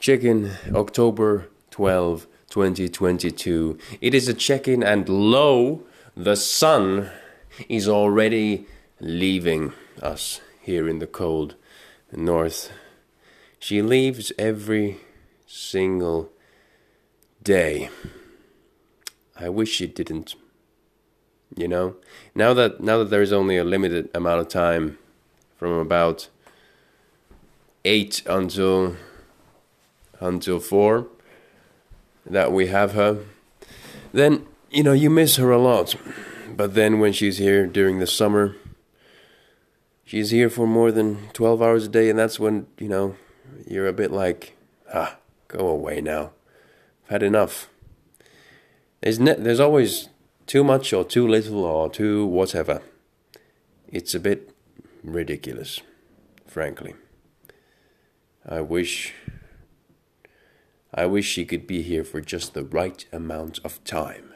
Check-in October 12, 2022. It is a check-in and lo, the sun is already leaving us here in the cold north. She leaves every single day. I wish she didn't. You know, now that now that there is only a limited amount of time, from about eight until until four, that we have her, then you know you miss her a lot. But then when she's here during the summer, she's here for more than twelve hours a day, and that's when you know you're a bit like, ah, go away now. I've had enough. There's ne- there's always too much or too little or too whatever. It's a bit ridiculous, frankly. I wish I wish she could be here for just the right amount of time.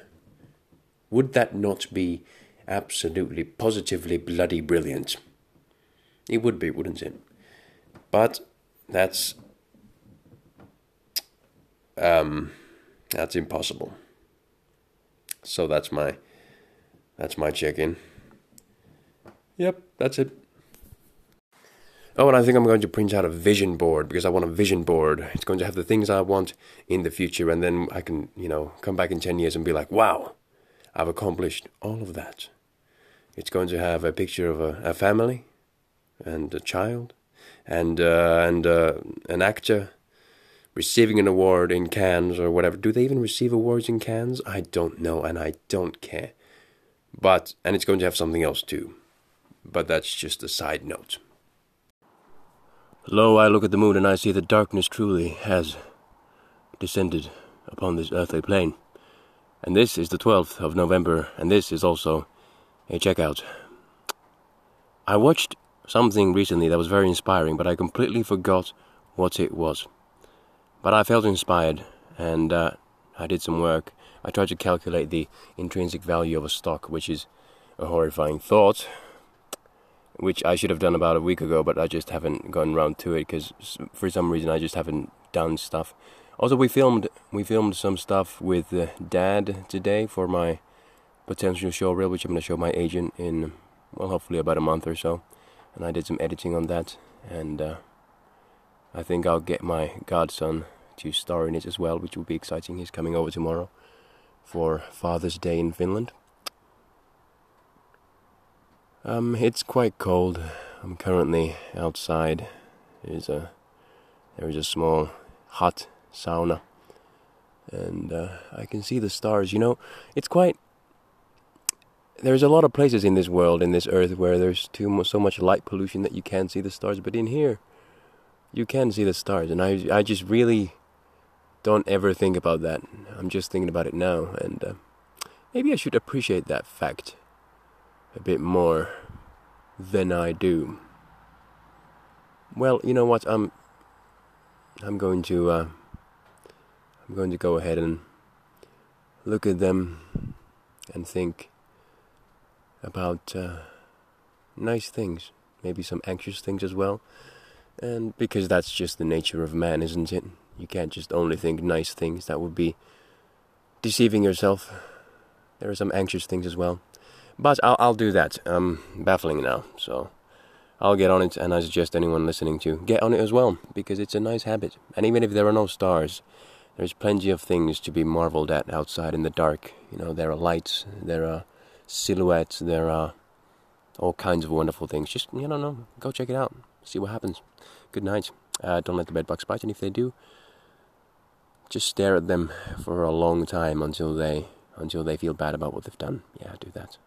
Would that not be absolutely positively bloody brilliant? It would be, wouldn't it? But that's um that's impossible. So that's my that's my check-in. Yep, that's it. Oh, and I think I'm going to print out a vision board because I want a vision board. It's going to have the things I want in the future, and then I can, you know, come back in 10 years and be like, wow, I've accomplished all of that. It's going to have a picture of a, a family and a child and, uh, and uh, an actor receiving an award in Cannes or whatever. Do they even receive awards in Cannes? I don't know, and I don't care. But, and it's going to have something else too. But that's just a side note. Lo, I look at the moon and I see that darkness truly has descended upon this earthly plane. And this is the 12th of November, and this is also a checkout. I watched something recently that was very inspiring, but I completely forgot what it was. But I felt inspired, and uh, I did some work. I tried to calculate the intrinsic value of a stock, which is a horrifying thought, which I should have done about a week ago, but I just haven't gone around to it because for some reason I just haven't done stuff. Also, we filmed we filmed some stuff with uh, Dad today for my potential show reel, which I'm going to show my agent in well, hopefully about a month or so, and I did some editing on that, and uh, I think I'll get my godson to star in it as well, which will be exciting. He's coming over tomorrow for Father's Day in Finland. Um, it's quite cold. I'm currently outside. There's a there is a small hot sauna, and uh, I can see the stars. You know, it's quite. There's a lot of places in this world, in this earth, where there's too much, so much light pollution that you can't see the stars. But in here, you can see the stars, and I I just really don't ever think about that. I'm just thinking about it now, and uh, maybe I should appreciate that fact a bit more than I do. Well, you know what? I'm I'm going to uh, I'm going to go ahead and look at them and think about uh, nice things, maybe some anxious things as well. And because that's just the nature of man, isn't it? You can't just only think nice things. That would be deceiving yourself. There are some anxious things as well. But I'll, I'll do that. I'm baffling now, so I'll get on it, and I suggest anyone listening to get on it as well, because it's a nice habit. And even if there are no stars, there's plenty of things to be marveled at outside in the dark. You know, there are lights, there are silhouettes, there are all kinds of wonderful things. Just, you know, go check it out, see what happens. Good night. Uh, don't let the bedbugs bite, and if they do, just stare at them for a long time until they until they feel bad about what they've done. Yeah, do that.